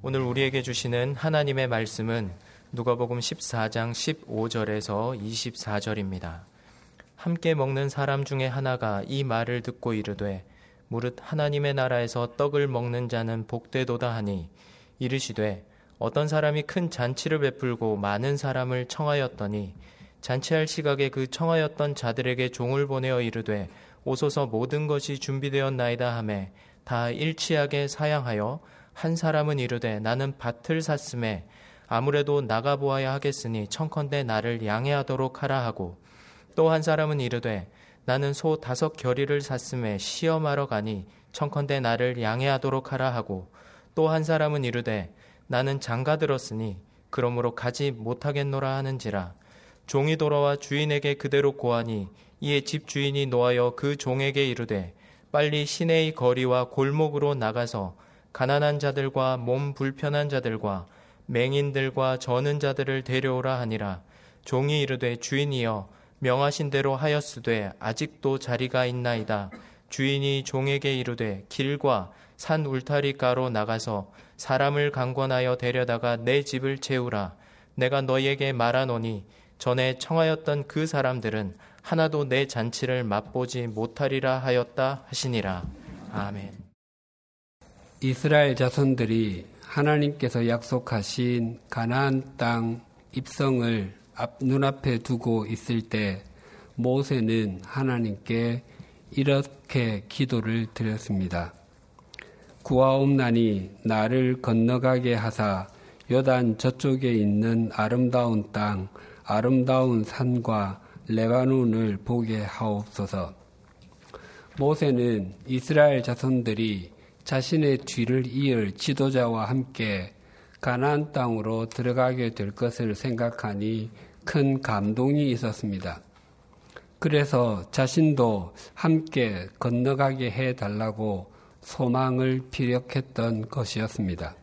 오늘 우리에게 주시는 하나님의 말씀은 누가복음 14장 15절에서 24절입니다. 함께 먹는 사람 중에 하나가 이 말을 듣고 이르되 무릇 하나님의 나라에서 떡을 먹는 자는 복되도다 하니 이르시되 어떤 사람이 큰 잔치를 베풀고 많은 사람을 청하였더니 잔치할 시각에 그 청하였던 자들에게 종을 보내어 이르되 오소서 모든 것이 준비되었나이다 하매 다 일치하게 사양하여 한 사람은 이르되 나는 밭을 샀음에 아무래도 나가 보아야 하겠으니 청컨대 나를 양해하도록 하라 하고 또 한 사람은 이르되 나는 소 다섯 결의를 샀음에 시험하러 가니 청컨대 나를 양해하도록 하라 하고 또 한 사람은 이르되 나는 장가 들었으니 그러므로 가지 못하겠노라 하는지라. 종이 돌아와 주인에게 그대로 고하니 이에 집 주인이 노하여 그 종에게 이르되 빨리 시내의 거리와 골목으로 나가서 가난한 자들과 몸 불편한 자들과 맹인들과 저는 자들을 데려오라 하니라. 종이 이르되 주인이여 명하신 대로 하였으되 아직도 자리가 있나이다. 주인이 종에게 이르되 길과 산 울타리가로 나가서 사람을 강권하여 데려다가 내 집을 채우라. 내가 너희에게 말하노니 전에 청하였던 그 사람들은 하나도 내 잔치를 맛보지 못하리라 하였다 하시니라. 아멘. 이스라엘 자손들이 하나님께서 약속하신 가나안 땅 입성을 앞, 눈앞에 두고 있을 때 모세는 하나님께 이렇게 기도를 드렸습니다. 구하옵나니 나를 건너가게 하사 요단 저쪽에 있는 아름다운 땅, 아름다운 산과 레바논을 보게 하옵소서. 모세는 이스라엘 자손들이 자신의 뒤를 이을 지도자와 함께 가나안 땅으로 들어가게 될 것을 생각하니 큰 감동이 있었습니다. 그래서 자신도 함께 건너가게 해 달라고 소망을 피력했던 것이었습니다.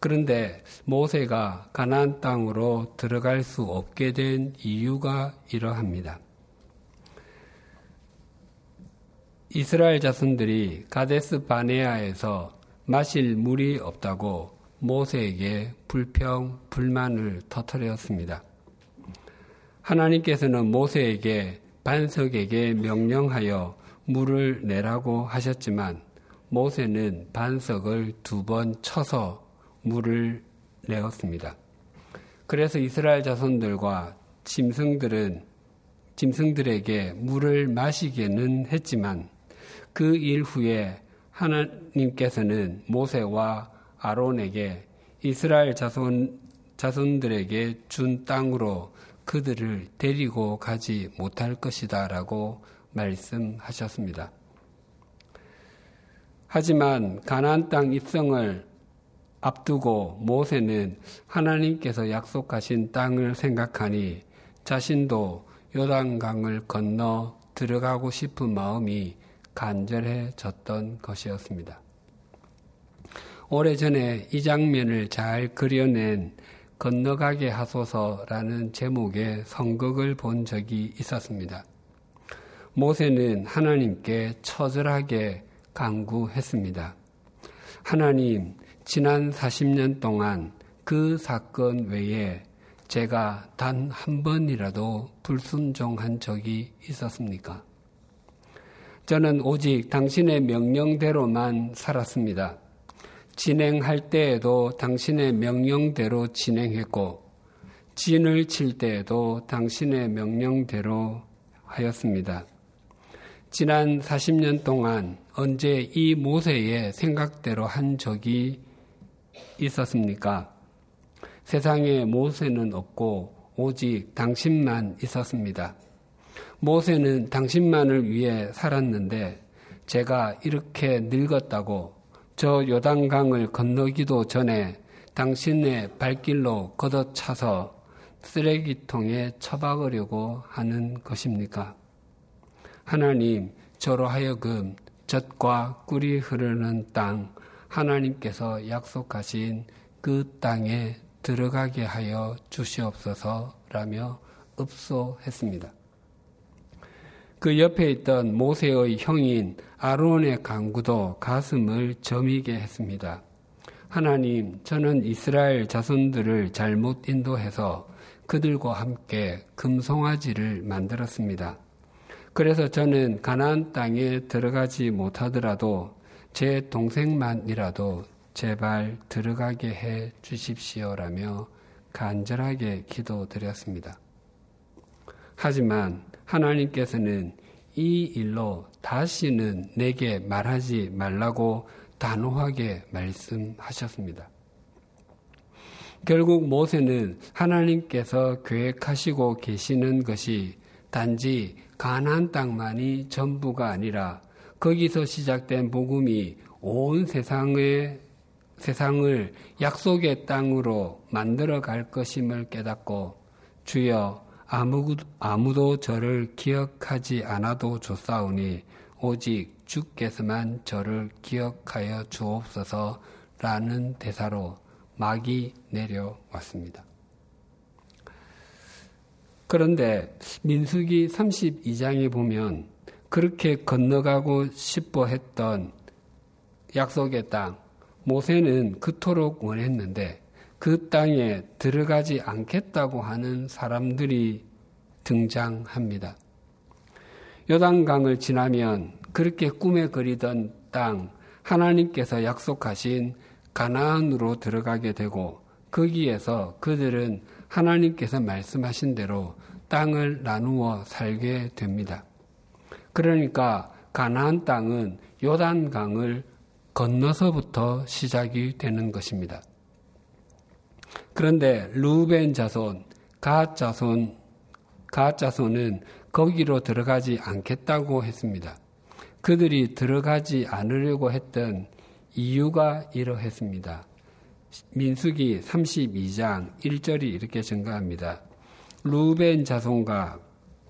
그런데 모세가 가나안 땅으로 들어갈 수 없게 된 이유가 이러합니다. 이스라엘 자손들이 가데스 바네아에서 마실 물이 없다고 모세에게 불평, 불만을 터뜨렸습니다. 하나님께서는 모세에게 반석에게 명령하여 물을 내라고 하셨지만 모세는 반석을 두 번 쳐서 물을 내었습니다. 그래서 이스라엘 자손들과 짐승들은 짐승들에게 물을 마시게는 했지만 그 일 후에 하나님께서는 모세와 아론에게 이스라엘 자손, 자손들에게 준 땅으로 그들을 데리고 가지 못할 것이다 라고 말씀하셨습니다. 하지만 가나안 땅 입성을 앞두고 모세는 하나님께서 약속하신 땅을 생각하니 자신도 요단강을 건너 들어가고 싶은 마음이 간절해졌던 것이었습니다. 오래전에 이 장면을 잘 그려낸 건너가게 하소서라는 제목의 성극을 본 적이 있었습니다. 모세는 하나님께 처절하게 강구했습니다. 하나님, 지난 40년 동안 그 사건 외에 제가 단 한 번이라도 불순종한 적이 있었습니까? 저는 오직 당신의 명령대로만 살았습니다. 진행할 때에도 당신의 명령대로 진행했고, 진을 칠 때에도 당신의 명령대로 하였습니다. 지난 40년 동안 언제 이 모세의 생각대로 한 적이 있었습니까? 세상에 모세는 없고 오직 당신만 있었습니다. 모세는 당신만을 위해 살았는데 제가 이렇게 늙었다고 저 요단강을 건너기도 전에 당신의 발길로 걷어차서 쓰레기통에 처박으려고 하는 것입니까? 하나님, 저로 하여금 젖과 꿀이 흐르는 땅, 하나님께서 약속하신 그 땅에 들어가게 하여 주시옵소서라며 읍소했습니다. 그 옆에 있던 모세의 형인 아론의 강구도 가슴을 저미게 했습니다. 하나님, 저는 이스라엘 자손들을 잘못 인도해서 그들과 함께 금송아지를 만들었습니다. 그래서 저는 가나안 땅에 들어가지 못하더라도 제 동생만이라도 제발 들어가게 해 주십시오라며 간절하게 기도드렸습니다. 하지만 하나님께서는 이 일로 다시는 내게 말하지 말라고 단호하게 말씀하셨습니다. 결국 모세는 하나님께서 계획하시고 계시는 것이 단지 가나안 땅만이 전부가 아니라 거기서 시작된 복음이 온 세상의 세상을 약속의 땅으로 만들어 갈 것임을 깨닫고 주여 아무도, 아무도 저를 기억하지 않아도 좋사오니 오직 주께서만 저를 기억하여 주옵소서 라는 대사로 막이 내려왔습니다. 그런데 민수기 32장에 보면 그렇게 건너가고 싶어 했던 약속의 땅, 모세는 그토록 원했는데 그 땅에 들어가지 않겠다고 하는 사람들이 등장합니다. 요단강을 지나면 그렇게 꿈에 그리던 땅, 하나님께서 약속하신 가나안으로 들어가게 되고 거기에서 그들은 하나님께서 말씀하신 대로 땅을 나누어 살게 됩니다. 그러니까 가나안 땅은 요단강을 건너서부터 시작이 되는 것입니다. 그런데 루벤 자손, 가 자손, 가 자손은 거기로 들어가지 않겠다고 했습니다. 그들이 들어가지 않으려고 했던 이유가 이러했습니다. 민수기 32장 1절이 이렇게 증가합니다. 루벤 자손과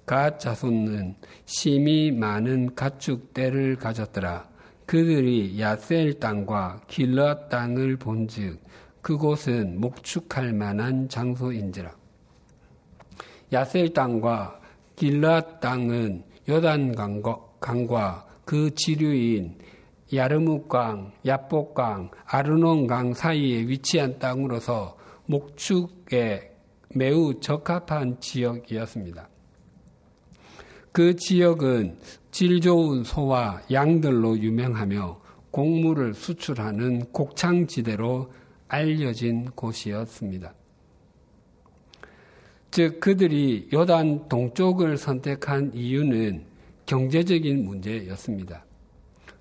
가 자손은 심이 많은 가축 떼를 가졌더라. 그들이 야셀 땅과 길러 땅을 본즉 그곳은 목축할 만한 장소인지라. 야셀 땅과 길라 땅은 요단 강과 그 지류인 야르묵강, 야복강, 아르논강 사이에 위치한 땅으로서 목축에 매우 적합한 지역이었습니다. 그 지역은 질 좋은 소와 양들로 유명하며 곡물을 수출하는 곡창지대로 알려진 곳이었습니다. 즉, 그들이 요단 동쪽을 선택한 이유는 경제적인 문제였습니다.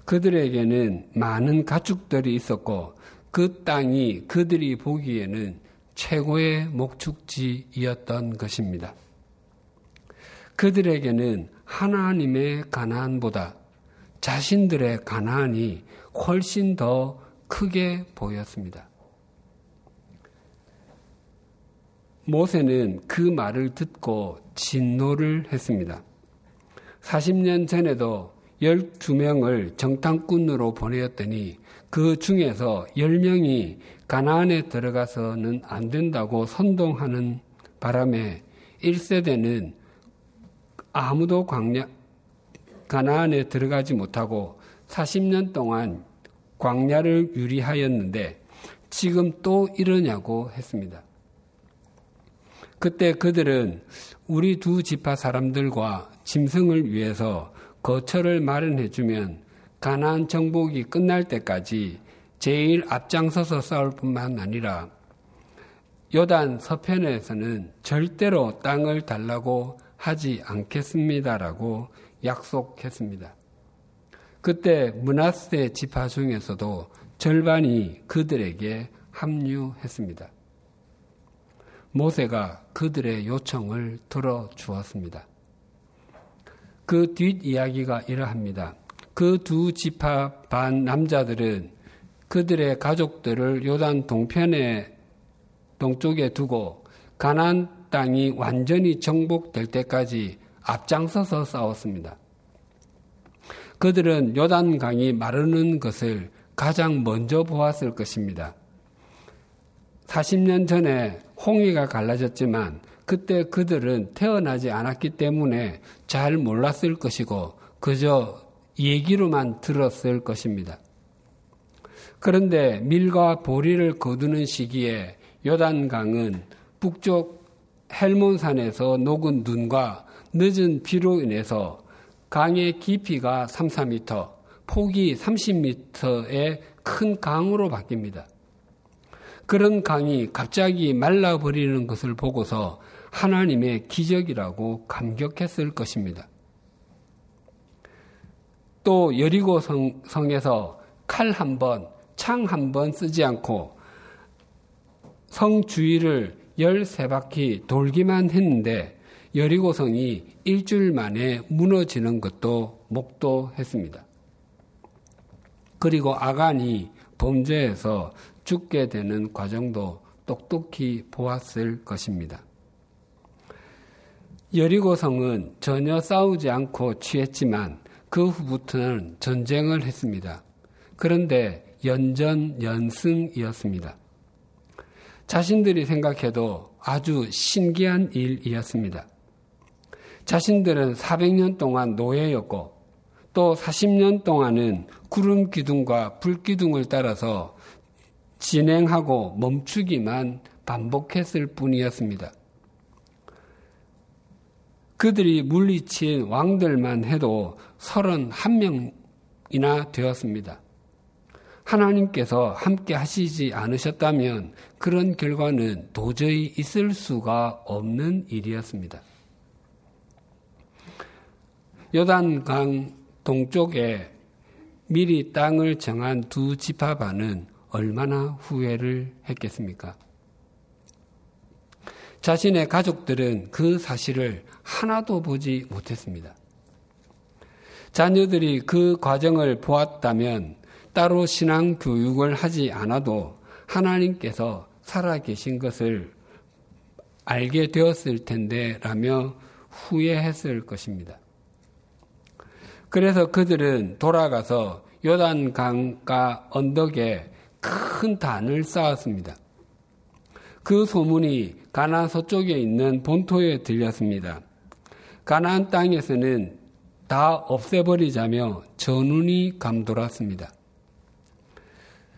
그들에게는 많은 가축들이 있었고 그 땅이 그들이 보기에는 최고의 목축지이었던 것입니다. 그들에게는 하나님의 가나안보다 자신들의 가나안이 훨씬 더 크게 보였습니다. 모세는 그 말을 듣고 진노를 했습니다. 40년 전에도 12명을 정탐꾼으로 보내었더니 그 중에서 10명이 가나안에 들어가서는 안 된다고 선동하는 바람에 1세대는 아무도 광야, 가나안에 들어가지 못하고 40년 동안 광야를 유리하였는데 지금 또 이러냐고 했습니다. 그때 그들은 우리 두 지파 사람들과 짐승을 위해서 거처를 마련해 주면 가나안 정복이 끝날 때까지 제일 앞장서서 싸울 뿐만 아니라 요단 서편에서는 절대로 땅을 달라고 하지 않겠습니다라고 약속했습니다. 그때 문하세 지파 중에서도 절반이 그들에게 합류했습니다. 모세가 그들의 요청을 들어주었습니다. 그 뒷이야기가 이러합니다. 그 두 지파 반 남자들은 그들의 가족들을 요단 동편에 동쪽에 두고 가난 땅이 완전히 정복될 때까지 앞장서서 싸웠습니다. 그들은 요단강이 마르는 것을 가장 먼저 보았을 것입니다. 40년 전에 홍해가 갈라졌지만 그때 그들은 태어나지 않았기 때문에 잘 몰랐을 것이고 그저 얘기로만 들었을 것입니다. 그런데 밀과 보리를 거두는 시기에 요단강은 북쪽 헬몬산에서 녹은 눈과 늦은 비로 인해서 강의 깊이가 3, 4m, 폭이 30m의 큰 강으로 바뀝니다. 그런 강이 갑자기 말라버리는 것을 보고서 하나님의 기적이라고 감격했을 것입니다. 또 여리고 성, 성에서 칼 한 번, 창 한 번 쓰지 않고 성 주위를 13바퀴 돌기만 했는데 여리고 성이 일주일 만에 무너지는 것도 목도했습니다. 그리고 아간이 범죄에서 죽게 되는 과정도 똑똑히 보았을 것입니다. 여리고성은 전혀 싸우지 않고 취했지만 그 후부터는 전쟁을 했습니다. 그런데 연전 연승이었습니다. 자신들이 생각해도 아주 신기한 일이었습니다. 자신들은 400년 동안 노예였고 또 40년 동안은 구름 기둥과 불 기둥을 따라서 진행하고 멈추기만 반복했을 뿐이었습니다. 그들이 물리친 왕들만 해도 31명이나 되었습니다. 하나님께서 함께 하시지 않으셨다면 그런 결과는 도저히 있을 수가 없는 일이었습니다. 요단강 동쪽에 미리 땅을 정한 두 지파반은 얼마나 후회를 했겠습니까? 자신의 가족들은 그 사실을 하나도 보지 못했습니다. 자녀들이 그 과정을 보았다면 따로 신앙 교육을 하지 않아도 하나님께서 살아계신 것을 알게 되었을 텐데 라며 후회했을 것입니다. 그래서 그들은 돌아가서 요단 강가 언덕에 큰 단을 쌓았습니다. 그 소문이 가나안 서쪽에 있는 본토에 들렸습니다. 가나안 땅에서는 다 없애버리자며 전운이 감돌았습니다.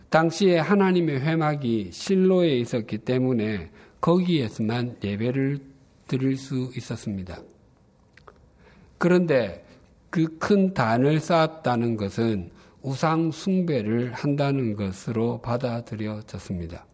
당시에 하나님의 회막이 실로에 있었기 때문에 거기에서만 예배를 드릴 수 있었습니다. 그런데 그 큰 단을 쌓았다는 것은 우상 숭배를 한다는 것으로 받아들여졌습니다.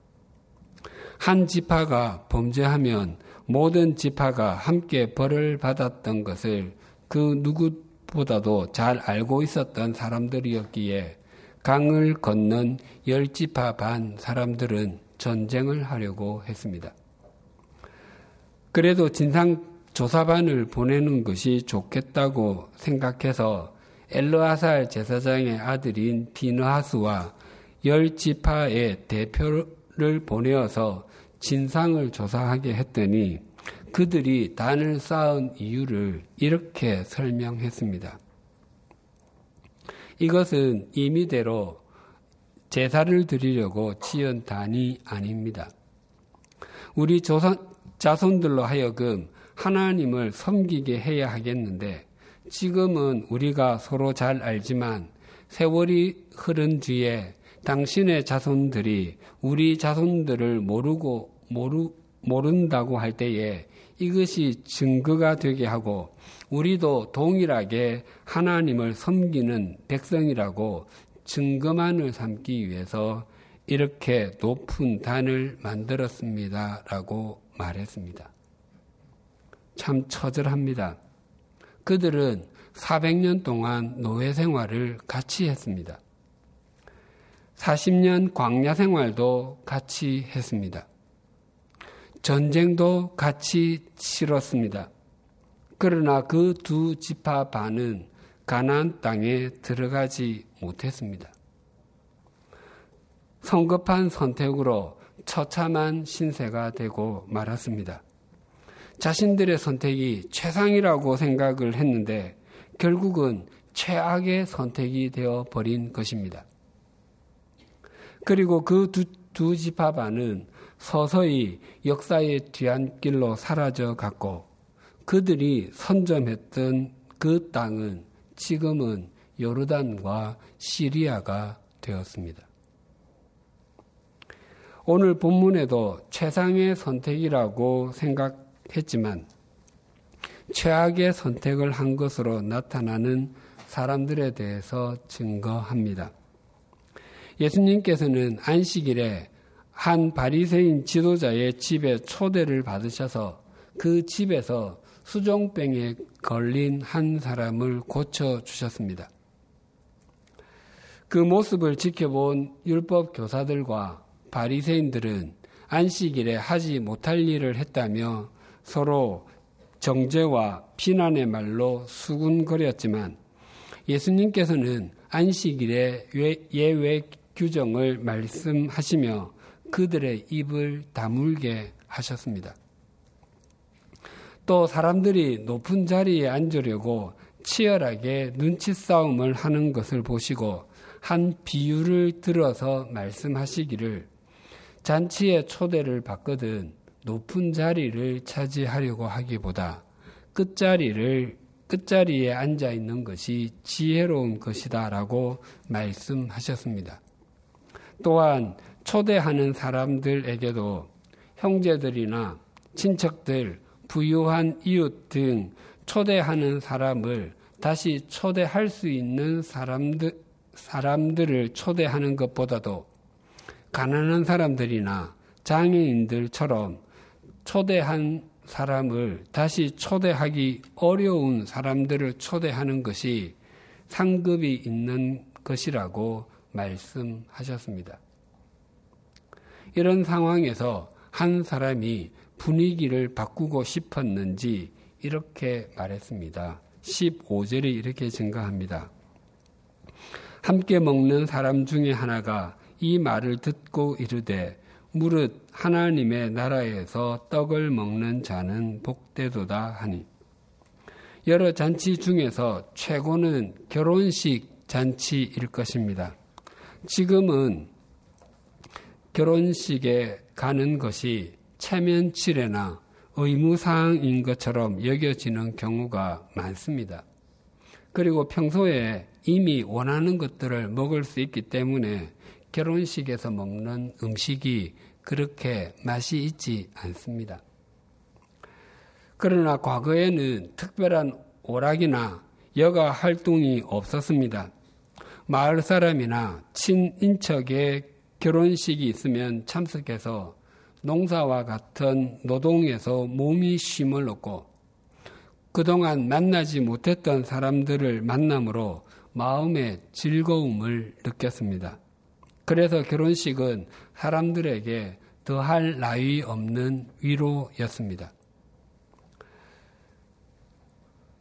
한 지파가 범죄하면 모든 지파가 함께 벌을 받았던 것을 그 누구보다도 잘 알고 있었던 사람들이었기에 강을 건넌 열 지파 반 사람들은 전쟁을 하려고 했습니다. 그래도 진상 조사반을 보내는 것이 좋겠다고 생각해서 엘르아살 제사장의 아들인 비느하스와 열 지파의 대표를 보내어서 진상을 조사하게 했더니 그들이 단을 쌓은 이유를 이렇게 설명했습니다. 이것은 임의대로 제사를 드리려고 지은 단이 아닙니다. 우리 조선, 자손들로 하여금 하나님을 섬기게 해야 하겠는데 지금은 우리가 서로 잘 알지만 세월이 흐른 뒤에 당신의 자손들이 우리 자손들을 모르고 모르, 모른다고 할 때에 이것이 증거가 되게 하고 우리도 동일하게 하나님을 섬기는 백성이라고 증거만을 삼기 위해서 이렇게 높은 단을 만들었습니다. 라고 말했습니다. 참 처절합니다. 그들은 400년 동안 노예 생활을 같이 했습니다. 40년 광야 생활도 같이 했습니다. 전쟁도 같이 치렀습니다. 그러나 그 두 지파 반은 가나안 땅에 들어가지 못했습니다. 성급한 선택으로 처참한 신세가 되고 말았습니다. 자신들의 선택이 최상이라고 생각을 했는데 결국은 최악의 선택이 되어 버린 것입니다. 그리고 그 두두 지파반은 서서히 역사의 뒤안길로 사라져 갔고 그들이 선점했던 그 땅은 지금은 요르단과 시리아가 되었습니다. 오늘 본문에도 최상의 선택이라고 생각 했지만 최악의 선택을 한 것으로 나타나는 사람들에 대해서 증거합니다. 예수님께서는 안식일에 한 바리새인 지도자의 집에 초대를 받으셔서 그 집에서 수종병에 걸린 한 사람을 고쳐 주셨습니다. 그 모습을 지켜본 율법 교사들과 바리새인들은 안식일에 하지 못할 일을 했다며 서로 정죄와 비난의 말로 수군거렸지만 예수님께서는 안식일의 예외 규정을 말씀하시며 그들의 입을 다물게 하셨습니다. 또 사람들이 높은 자리에 앉으려고 치열하게 눈치 싸움을 하는 것을 보시고 한 비유를 들어서 말씀하시기를 잔치에 초대를 받거든 높은 자리를 차지하려고 하기보다 끝자리를 끝자리에 앉아 있는 것이 지혜로운 것이다라고 말씀하셨습니다. 또한 초대하는 사람들에게도 형제들이나 친척들, 부유한 이웃 등 초대하는 사람을 다시 초대할 수 있는 사람들, 사람들을 초대하는 것보다도 가난한 사람들이나 장애인들처럼 초대한 사람을 다시 초대하기 어려운 사람들을 초대하는 것이 상급이 있는 것이라고 말씀하셨습니다. 이런 상황에서 한 사람이 분위기를 바꾸고 싶었는지 이렇게 말했습니다. 15절이 이렇게 증가합니다. 함께 먹는 사람 중에 하나가 이 말을 듣고 이르되 무릇 하나님의 나라에서 떡을 먹는 자는 복되도다 하니 여러 잔치 중에서 최고는 결혼식 잔치일 것입니다. 지금은 결혼식에 가는 것이 체면치레나 의무사항인 것처럼 여겨지는 경우가 많습니다. 그리고 평소에 이미 원하는 것들을 먹을 수 있기 때문에 결혼식에서 먹는 음식이 그렇게 맛이 있지 않습니다. 그러나 과거에는 특별한 오락이나 여가 활동이 없었습니다. 마을 사람이나 친인척의 결혼식이 있으면 참석해서 농사와 같은 노동에서 몸이 쉼을 얻고 그동안 만나지 못했던 사람들을 만남으로 마음의 즐거움을 느꼈습니다. 그래서 결혼식은 사람들에게 더할 나위 없는 위로였습니다.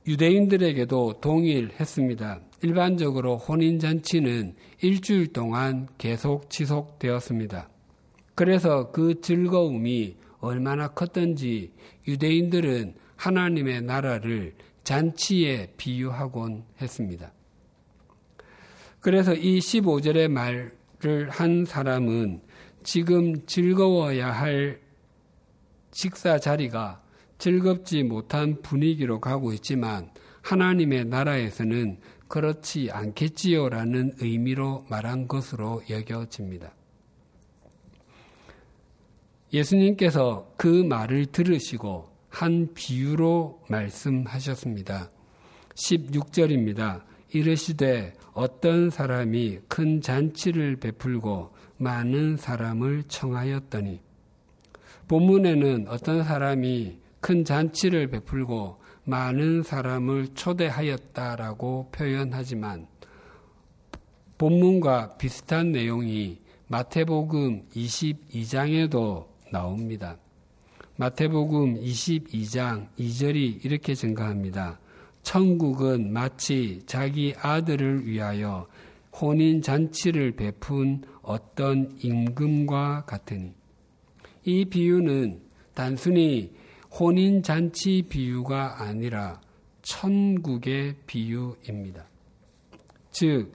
유대인들에게도 동일했습니다. 일반적으로 혼인잔치는 일주일 동안 계속 지속되었습니다. 그래서 그 즐거움이 얼마나 컸던지 유대인들은 하나님의 나라를 잔치에 비유하곤 했습니다. 그래서 이 15절의 말을 한 사람은 지금 즐거워야 할 식사 자리가 즐겁지 못한 분위기로 가고 있지만 하나님의 나라에서는 그렇지 않겠지요라는 의미로 말한 것으로 여겨집니다. 예수님께서 그 말을 들으시고 한 비유로 말씀하셨습니다. 16절입니다. 이르시되 어떤 사람이 큰 잔치를 베풀고 많은 사람을 청하였더니 본문에는 어떤 사람이 큰 잔치를 베풀고 많은 사람을 초대하였다라고 표현하지만 본문과 비슷한 내용이 마태복음 22장에도 나옵니다. 마태복음 22장 2절이 이렇게 증가합니다. 천국은 마치 자기 아들을 위하여 혼인 잔치를 베푼 어떤 임금과 같으니 이 비유는 단순히 혼인 잔치 비유가 아니라 천국의 비유입니다. 즉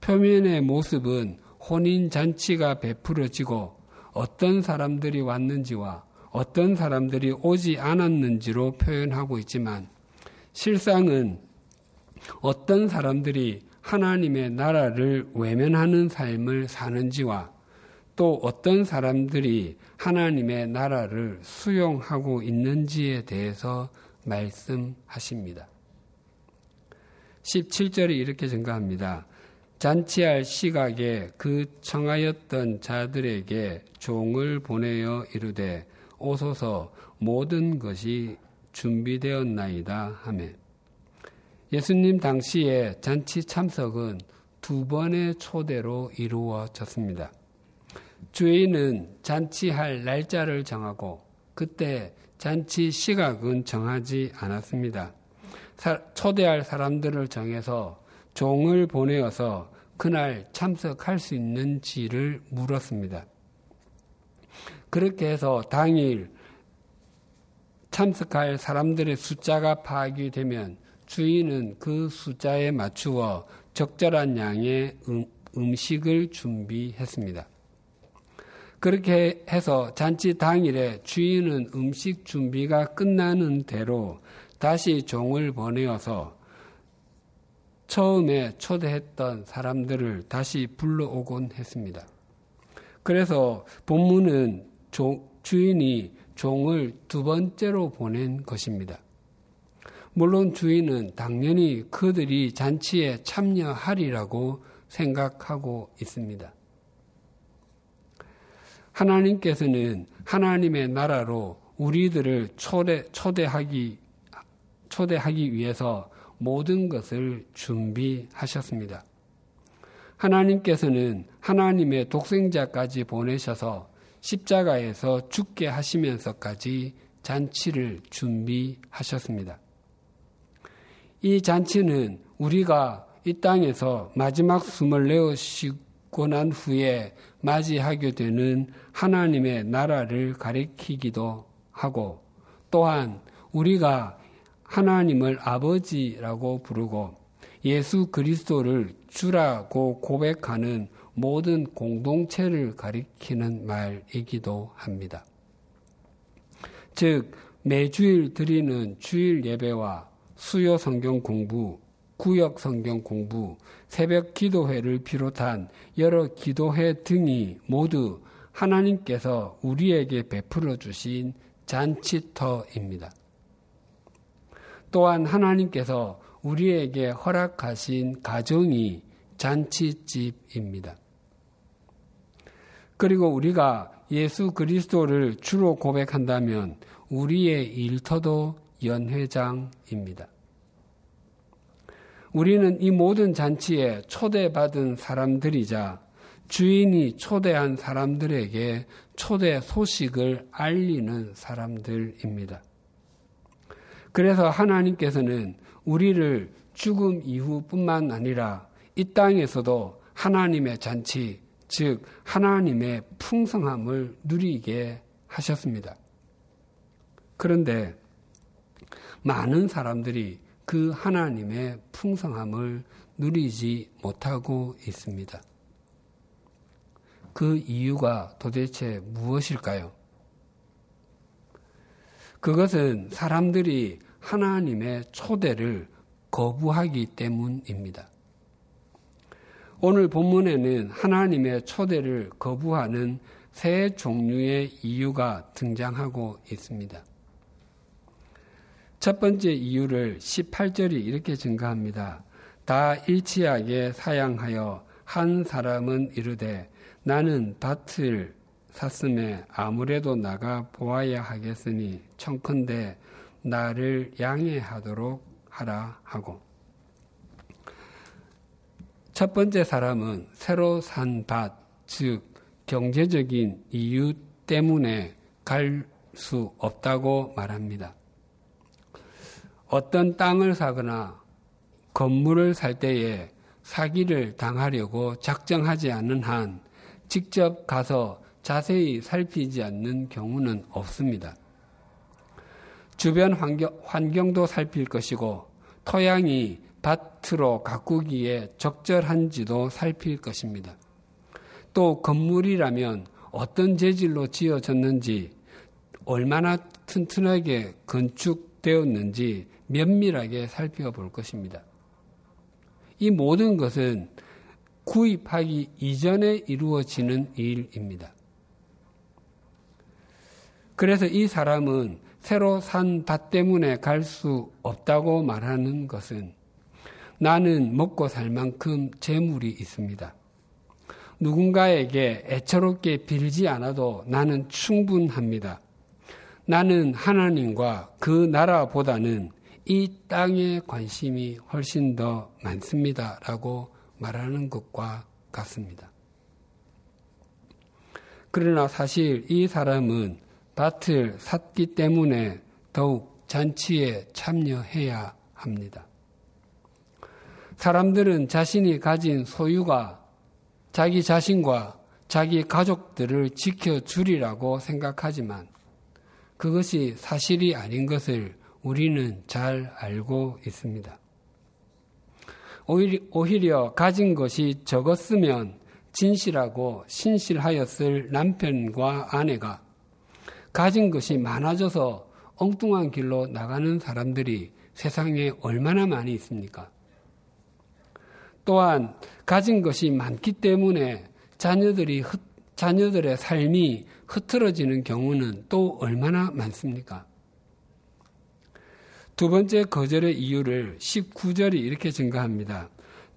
표면의 모습은 혼인 잔치가 베풀어지고 어떤 사람들이 왔는지와 어떤 사람들이 오지 않았는지로 표현하고 있지만 실상은 어떤 사람들이 하나님의 나라를 외면하는 삶을 사는지와 또 어떤 사람들이 하나님의 나라를 수용하고 있는지에 대해서 말씀하십니다. 17절이 이렇게 증가합니다. 잔치할 시각에 그 청하였던 자들에게 종을 보내어 이르되 오소서 모든 것이 준비되었나이다 하매 예수님 당시에 잔치 참석은 두 번의 초대로 이루어졌습니다. 주인은 잔치할 날짜를 정하고 그때 잔치 시각은 정하지 않았습니다. 초대할 사람들을 정해서 종을 보내어서 그날 참석할 수 있는지를 물었습니다. 그렇게 해서 당일 참석할 사람들의 숫자가 파악이 되면 주인은 그 숫자에 맞추어 적절한 양의 음, 음식을 준비했습니다. 그렇게 해서 잔치 당일에 주인은 음식 준비가 끝나는 대로 다시 종을 보내어서 처음에 초대했던 사람들을 다시 불러오곤 했습니다. 그래서 본문은 조, 주인이 종을 두 번째로 보낸 것입니다. 물론 주인은 당연히 그들이 잔치에 참여하리라고 생각하고 있습니다. 하나님께서는 하나님의 나라로 우리들을 초대, 초대하기, 초대하기 위해서 모든 것을 준비하셨습니다. 하나님께서는 하나님의 독생자까지 보내셔서 십자가에서 죽게 하시면서까지 잔치를 준비하셨습니다. 이 잔치는 우리가 이 땅에서 마지막 숨을 내어쉬고 난 후에 맞이하게 되는 하나님의 나라를 가리키기도 하고 또한 우리가 하나님을 아버지라고 부르고 예수 그리스도를 주라고 고백하는 모든 공동체를 가리키는 말이기도 합니다. 즉, 매주일 드리는 주일 예배와 수요 성경 공부, 구역 성경 공부, 새벽 기도회를 비롯한 여러 기도회 등이 모두 하나님께서 우리에게 베풀어 주신 잔치터입니다. 또한 하나님께서 우리에게 허락하신 가정이 잔치집입니다. 그리고 우리가 예수 그리스도를 주로 고백한다면 우리의 일터도 연회장입니다. 우리는 이 모든 잔치에 초대받은 사람들이자 주인이 초대한 사람들에게 초대 소식을 알리는 사람들입니다. 그래서 하나님께서는 우리를 죽음 이후뿐만 아니라 이 땅에서도 하나님의 잔치, 즉 하나님의 풍성함을 누리게 하셨습니다. 그런데 많은 사람들이 그 하나님의 풍성함을 누리지 못하고 있습니다. 그 이유가 도대체 무엇일까요? 그것은 사람들이 하나님의 초대를 거부하기 때문입니다. 오늘 본문에는 하나님의 초대를 거부하는 세 종류의 이유가 등장하고 있습니다. 첫 번째 이유를 18절이 이렇게 증가합니다. 다 일치하게 사양하여 한 사람은 이르되 나는 밭을 샀음에 아무래도 나가 보아야 하겠으니 청컨대 나를 양해하도록 하라 하고 첫 번째 사람은 새로 산 밭, 즉 경제적인 이유 때문에 갈 수 없다고 말합니다. 어떤 땅을 사거나 건물을 살 때에 사기를 당하려고 작정하지 않는 한 직접 가서 자세히 살피지 않는 경우는 없습니다. 주변 환경, 환경도 살필 것이고 토양이 밭으로 가꾸기에 적절한지도 살필 것입니다. 또 건물이라면 어떤 재질로 지어졌는지 얼마나 튼튼하게 건축되었는지 면밀하게 살펴볼 것입니다. 이 모든 것은 구입하기 이전에 이루어지는 일입니다. 그래서 이 사람은 새로 산 밭 때문에 갈 수 없다고 말하는 것은 나는 먹고 살 만큼 재물이 있습니다. 누군가에게 애처롭게 빌지 않아도 나는 충분합니다. 나는 하나님과 그 나라보다는 이 땅에 관심이 훨씬 더 많습니다. 라고 말하는 것과 같습니다. 그러나 사실 이 사람은 밭을 샀기 때문에 더욱 잔치에 참여해야 합니다. 사람들은 자신이 가진 소유가 자기 자신과 자기 가족들을 지켜주리라고 생각하지만 그것이 사실이 아닌 것을 우리는 잘 알고 있습니다. 오히려 가진 것이 적었으면 진실하고 신실하였을 남편과 아내가 가진 것이 많아져서 엉뚱한 길로 나가는 사람들이 세상에 얼마나 많이 있습니까? 또한 가진 것이 많기 때문에 자녀들이 흩, 자녀들의 삶이 흐트러지는 경우는 또 얼마나 많습니까? 두 번째 거절의 이유를 19절이 이렇게 증가합니다.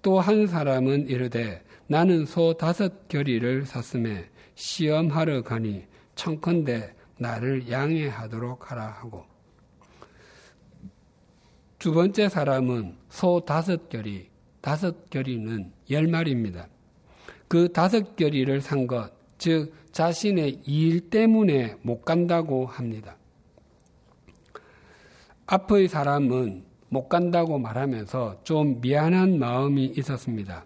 또 한 사람은 이르되 나는 소 다섯 결의를 샀음에 시험하러 가니 청컨대 나를 양해하도록 하라 하고 두 번째 사람은 소 다섯 결의 다섯 결의는 열 마리입니다. 그 다섯 결의를 산 것, 즉 자신의 일 때문에 못 간다고 합니다. 앞의 사람은 못 간다고 말하면서 좀 미안한 마음이 있었습니다.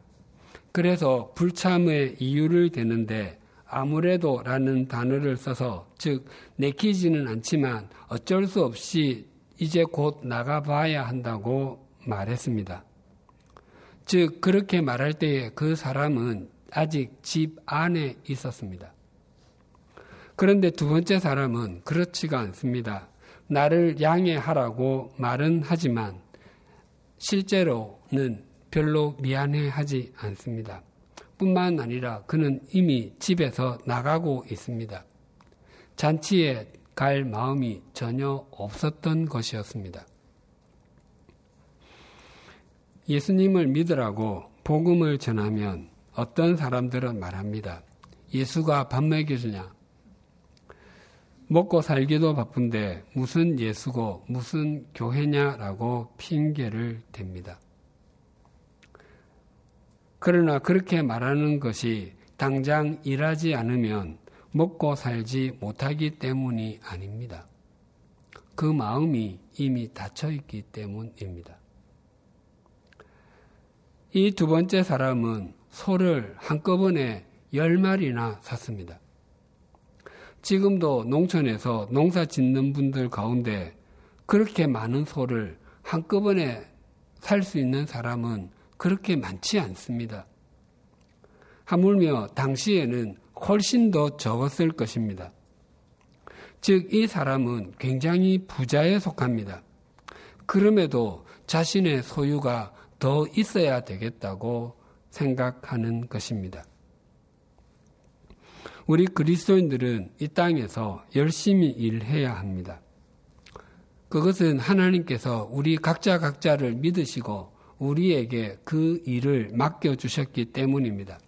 그래서 불참의 이유를 대는데 아무래도 라는 단어를 써서 즉 내키지는 않지만 어쩔 수 없이 이제 곧 나가봐야 한다고 말했습니다. 즉 그렇게 말할 때에 그 사람은 아직 집 안에 있었습니다. 그런데 두 번째 사람은 그렇지가 않습니다. 나를 양해하라고 말은 하지만 실제로는 별로 미안해하지 않습니다. 뿐만 아니라 그는 이미 집에서 나가고 있습니다. 잔치에 갈 마음이 전혀 없었던 것이었습니다. 예수님을 믿으라고 복음을 전하면 어떤 사람들은 말합니다. 예수가 밥 먹여주냐? 먹고 살기도 바쁜데 무슨 예수고 무슨 교회냐라고 핑계를 댑니다. 그러나 그렇게 말하는 것이 당장 일하지 않으면 먹고 살지 못하기 때문이 아닙니다. 그 마음이 이미 닫혀 있기 때문입니다. 이 두 번째 사람은 소를 한꺼번에 열 마리나 샀습니다. 지금도 농촌에서 농사 짓는 분들 가운데 그렇게 많은 소를 한꺼번에 살 수 있는 사람은 그렇게 많지 않습니다. 하물며 당시에는 훨씬 더 적었을 것입니다. 즉, 이 사람은 굉장히 부자에 속합니다. 그럼에도 자신의 소유가 더 있어야 되겠다고 생각하는 것입니다. 우리 그리스도인들은 이 땅에서 열심히 일해야 합니다. 그것은 하나님께서 우리 각자 각자를 믿으시고 우리에게 그 일을 맡겨주셨기 때문입니다.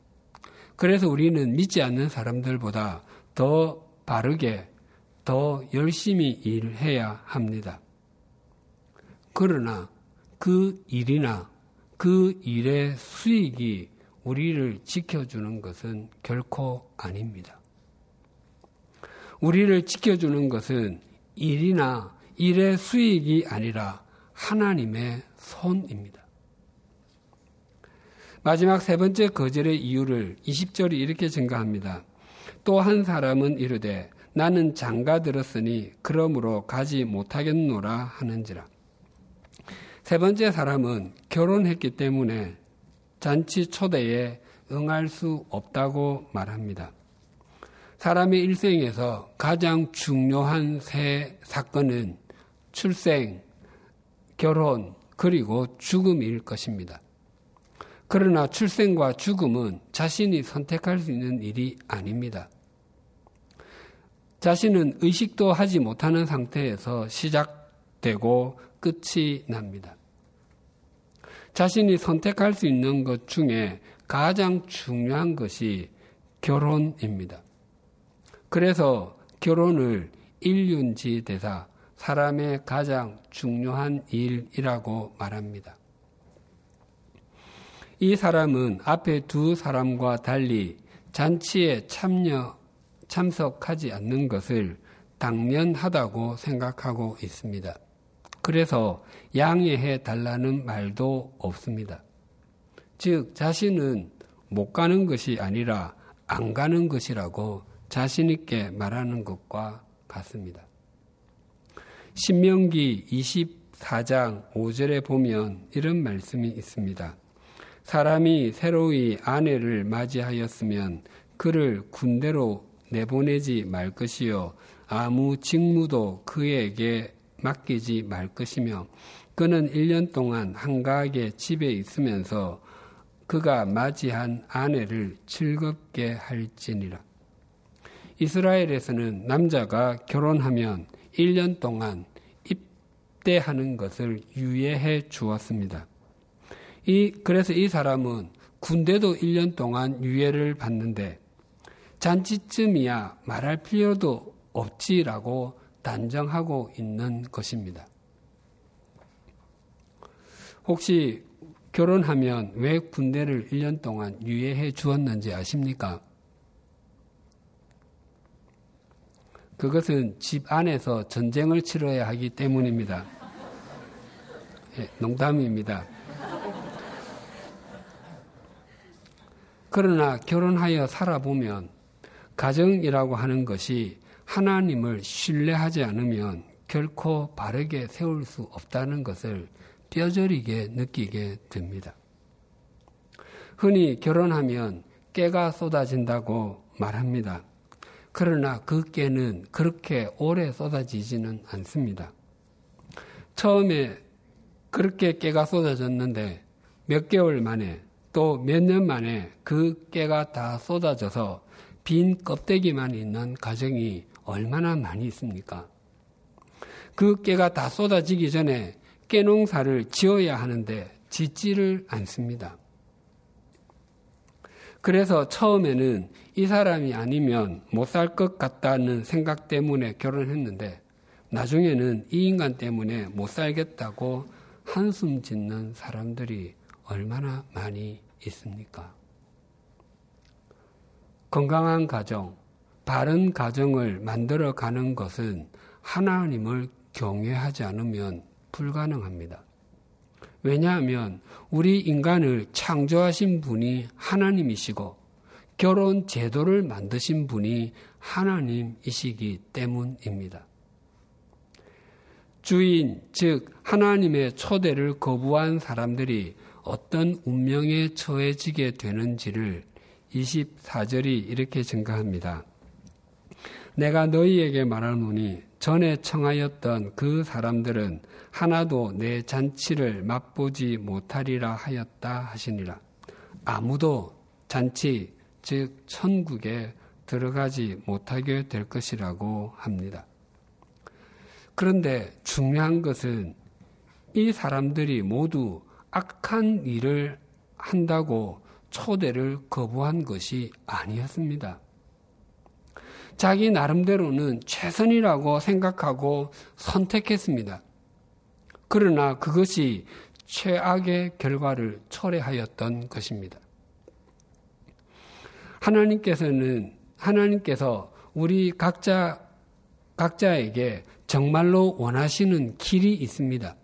그래서 우리는 믿지 않는 사람들보다 더 바르게, 더 열심히 일해야 합니다. 그러나 그 일이나 그 일의 수익이 우리를 지켜주는 것은 결코 아닙니다. 우리를 지켜주는 것은 일이나 일의 수익이 아니라 하나님의 손입니다. 마지막 세 번째 거절의 이유를 20절이 이렇게 증가합니다. 또 한 사람은 이르되 나는 장가 들었으니 그러므로 가지 못하겠노라 하는지라. 세 번째 사람은 결혼했기 때문에 잔치 초대에 응할 수 없다고 말합니다. 사람의 일생에서 가장 중요한 세 사건은 출생, 결혼, 그리고 죽음일 것입니다. 그러나 출생과 죽음은 자신이 선택할 수 있는 일이 아닙니다. 자신은 의식도 하지 못하는 상태에서 시작되고 끝이 납니다. 자신이 선택할 수 있는 것 중에 가장 중요한 것이 결혼입니다. 그래서 결혼을 일륜지 대사 사람의 가장 중요한 일이라고 말합니다. 이 사람은 앞에 두 사람과 달리 잔치에 참여, 참석하지 않는 것을 당연하다고 생각하고 있습니다. 그래서 양해해 달라는 말도 없습니다. 즉, 자신은 못 가는 것이 아니라 안 가는 것이라고 자신있게 말하는 것과 같습니다. 신명기 24장 5절에 보면 이런 말씀이 있습니다. 사람이 새로이 아내를 맞이하였으면 그를 군대로 내보내지 말 것이요 아무 직무도 그에게 맡기지 말 것이며 그는 1년 동안 한가하게 집에 있으면서 그가 맞이한 아내를 즐겁게 할지니라. 이스라엘에서는 남자가 결혼하면 1년 동안 입대하는 것을 유예해 주었습니다. 이, 그래서 이 사람은 군대도 1년 동안 유예를 받는데 잔치쯤이야 말할 필요도 없지라고 단정하고 있는 것입니다. 혹시 결혼하면 왜 군대를 1년 동안 유예해 주었는지 아십니까? 그것은 집 안에서 전쟁을 치러야 하기 때문입니다. 네, 농담입니다. 그러나 결혼하여 살아보면 가정이라고 하는 것이 하나님을 신뢰하지 않으면 결코 바르게 세울 수 없다는 것을 뼈저리게 느끼게 됩니다. 흔히 결혼하면 깨가 쏟아진다고 말합니다. 그러나 그 깨는 그렇게 오래 쏟아지지는 않습니다. 처음에 그렇게 깨가 쏟아졌는데 몇 개월 만에 또 몇 년 만에 그 깨가 다 쏟아져서 빈 껍데기만 있는 가정이 얼마나 많이 있습니까? 그 깨가 다 쏟아지기 전에 깨 농사를 지어야 하는데 짓지를 않습니다. 그래서 처음에는 이 사람이 아니면 못 살 것 같다는 생각 때문에 결혼했는데 나중에는 이 인간 때문에 못 살겠다고 한숨 짓는 사람들이 얼마나 많이 있습니까? 건강한 가정, 바른 가정을 만들어 가는 것은 하나님을 경외하지 않으면 불가능합니다. 왜냐하면 우리 인간을 창조하신 분이 하나님이시고 결혼 제도를 만드신 분이 하나님이시기 때문입니다. 주인, 즉, 하나님의 초대를 거부한 사람들이 어떤 운명에 처해지게 되는지를 24절이 이렇게 증가합니다. 내가 너희에게 말하노니 전에 청하였던 그 사람들은 하나도 내 잔치를 맛보지 못하리라 하였다 하시니라. 아무도 잔치, 즉, 천국에 들어가지 못하게 될 것이라고 합니다. 그런데 중요한 것은 이 사람들이 모두 악한 일을 한다고 초대를 거부한 것이 아니었습니다. 자기 나름대로는 최선이라고 생각하고 선택했습니다. 그러나 그것이 최악의 결과를 초래하였던 것입니다. 하나님께서는 하나님께서 우리 각자 각자에게 정말로 원하시는 길이 있습니다.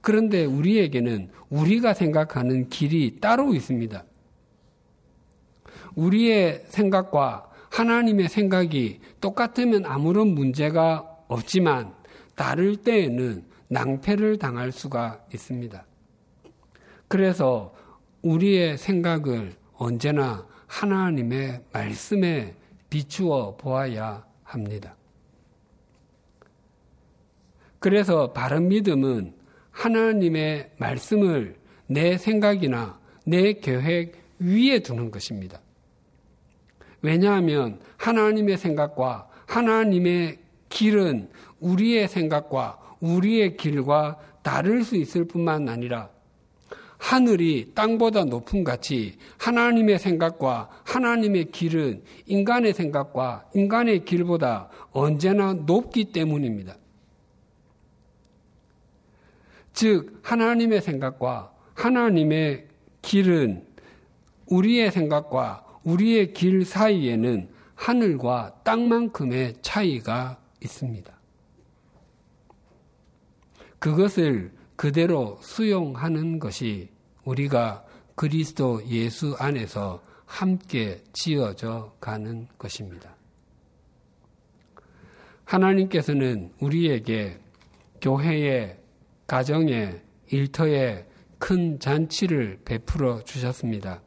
그런데 우리에게는 우리가 생각하는 길이 따로 있습니다. 우리의 생각과 하나님의 생각이 똑같으면 아무런 문제가 없지만 다를 때에는 낭패를 당할 수가 있습니다. 그래서 우리의 생각을 언제나 하나님의 말씀에 비추어 보아야 합니다. 그래서 바른 믿음은 하나님의 말씀을 내 생각이나 내 계획 위에 두는 것입니다. 왜냐하면 하나님의 생각과 하나님의 길은 우리의 생각과 우리의 길과 다를 수 있을 뿐만 아니라 하늘이 땅보다 높은 같이 하나님의 생각과 하나님의 길은 인간의 생각과 인간의 길보다 언제나 높기 때문입니다. 즉, 하나님의 생각과 하나님의 길은 우리의 생각과 우리의 길 사이에는 하늘과 땅만큼의 차이가 있습니다. 그것을 그대로 수용하는 것이 우리가 그리스도 예수 안에서 함께 지어져 가는 것입니다. 하나님께서는 우리에게 교회에, 가정에, 일터에 큰 잔치를 베풀어 주셨습니다.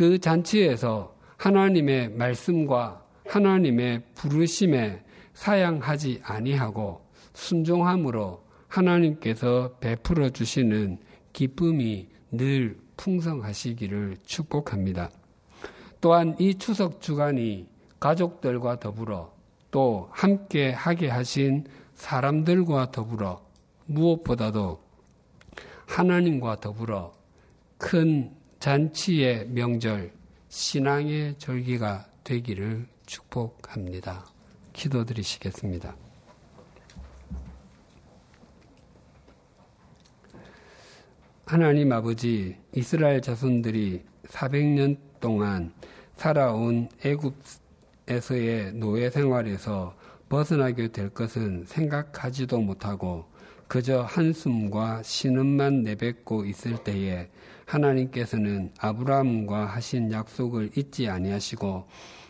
그 잔치에서 하나님의 말씀과 하나님의 부르심에 사양하지 아니하고 순종함으로 하나님께서 베풀어 주시는 기쁨이 늘 풍성하시기를 축복합니다. 또한 이 추석 주간이 가족들과 더불어 또 함께 하게 하신 사람들과 더불어 무엇보다도 하나님과 더불어 큰 잔치의 명절, 신앙의 절기가 되기를 축복합니다. 기도드리시겠습니다. 하나님 아버지 이스라엘 자손들이 400년 동안 살아온 애굽에서의 노예 생활에서 벗어나게 될 것은 생각하지도 못하고 그저 한숨과 신음만 내뱉고 있을 때에 하나님께서는 아브라함과 하신 약속을 잊지 아니하시고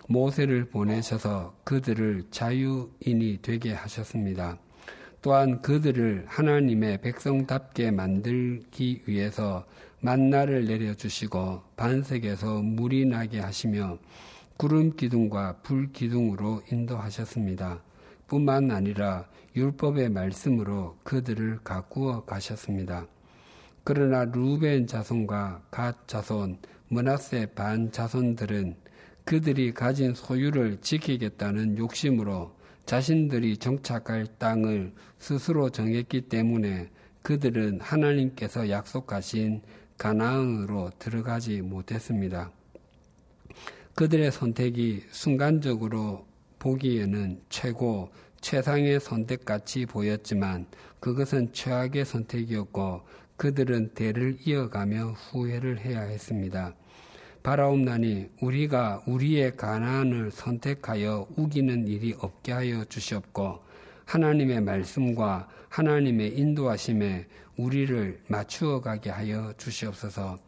모세를 보내셔서 그들을 자유인이 되게 하셨습니다. 또한 그들을 하나님의 백성답게 만들기 위해서 만나를 내려주시고 반석에서 물이 나게 하시며 구름 기둥과 불 기둥으로 인도하셨습니다. 뿐만 아니라 율법의 말씀으로 그들을 가꾸어 가셨습니다. 그러나 루벤 자손과 갓 자손, 문하세 반 자손들은 그들이 가진 소유를 지키겠다는 욕심으로 자신들이 정착할 땅을 스스로 정했기 때문에 그들은 하나님께서 약속하신 가나안으로 들어가지 못했습니다. 그들의 선택이 순간적으로 보기에는 최고, 최상의 선택같이 보였지만 그것은 최악의 선택이었고 그들은 대를 이어가며 후회를 해야 했습니다. 바라옵나니 우리가 우리의 가난을 선택하여 우기는 일이 없게 하여 주시옵고 하나님의 말씀과 하나님의 인도하심에 우리를 맞추어 가게 하여 주시옵소서.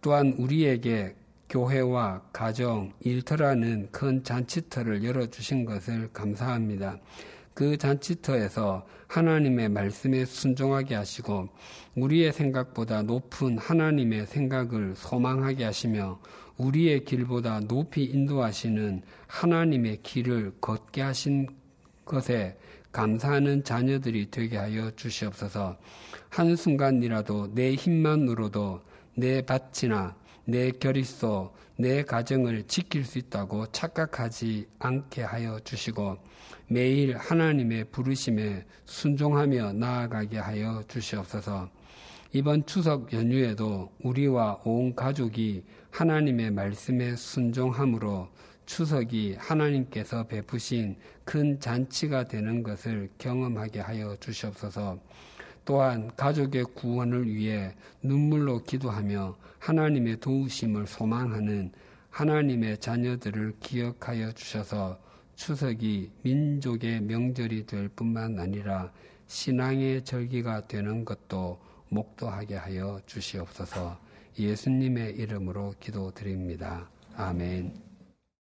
또한 우리에게 교회와 가정, 일터라는 큰 잔치터를 열어주신 것을 감사합니다. 그 잔치터에서 하나님의 말씀에 순종하게 하시고 우리의 생각보다 높은 하나님의 생각을 소망하게 하시며 우리의 길보다 높이 인도하시는 하나님의 길을 걷게 하신 것에 감사하는 자녀들이 되게 하여 주시옵소서. 한순간이라도 내 힘만으로도 내 밭이나 내 결의소, 내 가정을 지킬 수 있다고 착각하지 않게 하여 주시고 매일 하나님의 부르심에 순종하며 나아가게 하여 주시옵소서. 이번 추석 연휴에도 우리와 온 가족이 하나님의 말씀에 순종함으로 추석이 하나님께서 베푸신 큰 잔치가 되는 것을 경험하게 하여 주시옵소서. 또한 가족의 구원을 위해 눈물로 기도하며 하나님의 도우심을 소망하는 하나님의 자녀들을 기억하여 주셔서 추석이 민족의 명절이 될 뿐만 아니라 신앙의 절기가 되는 것도 목도하게 하여 주시옵소서 예수님의 이름으로 기도드립니다. 아멘.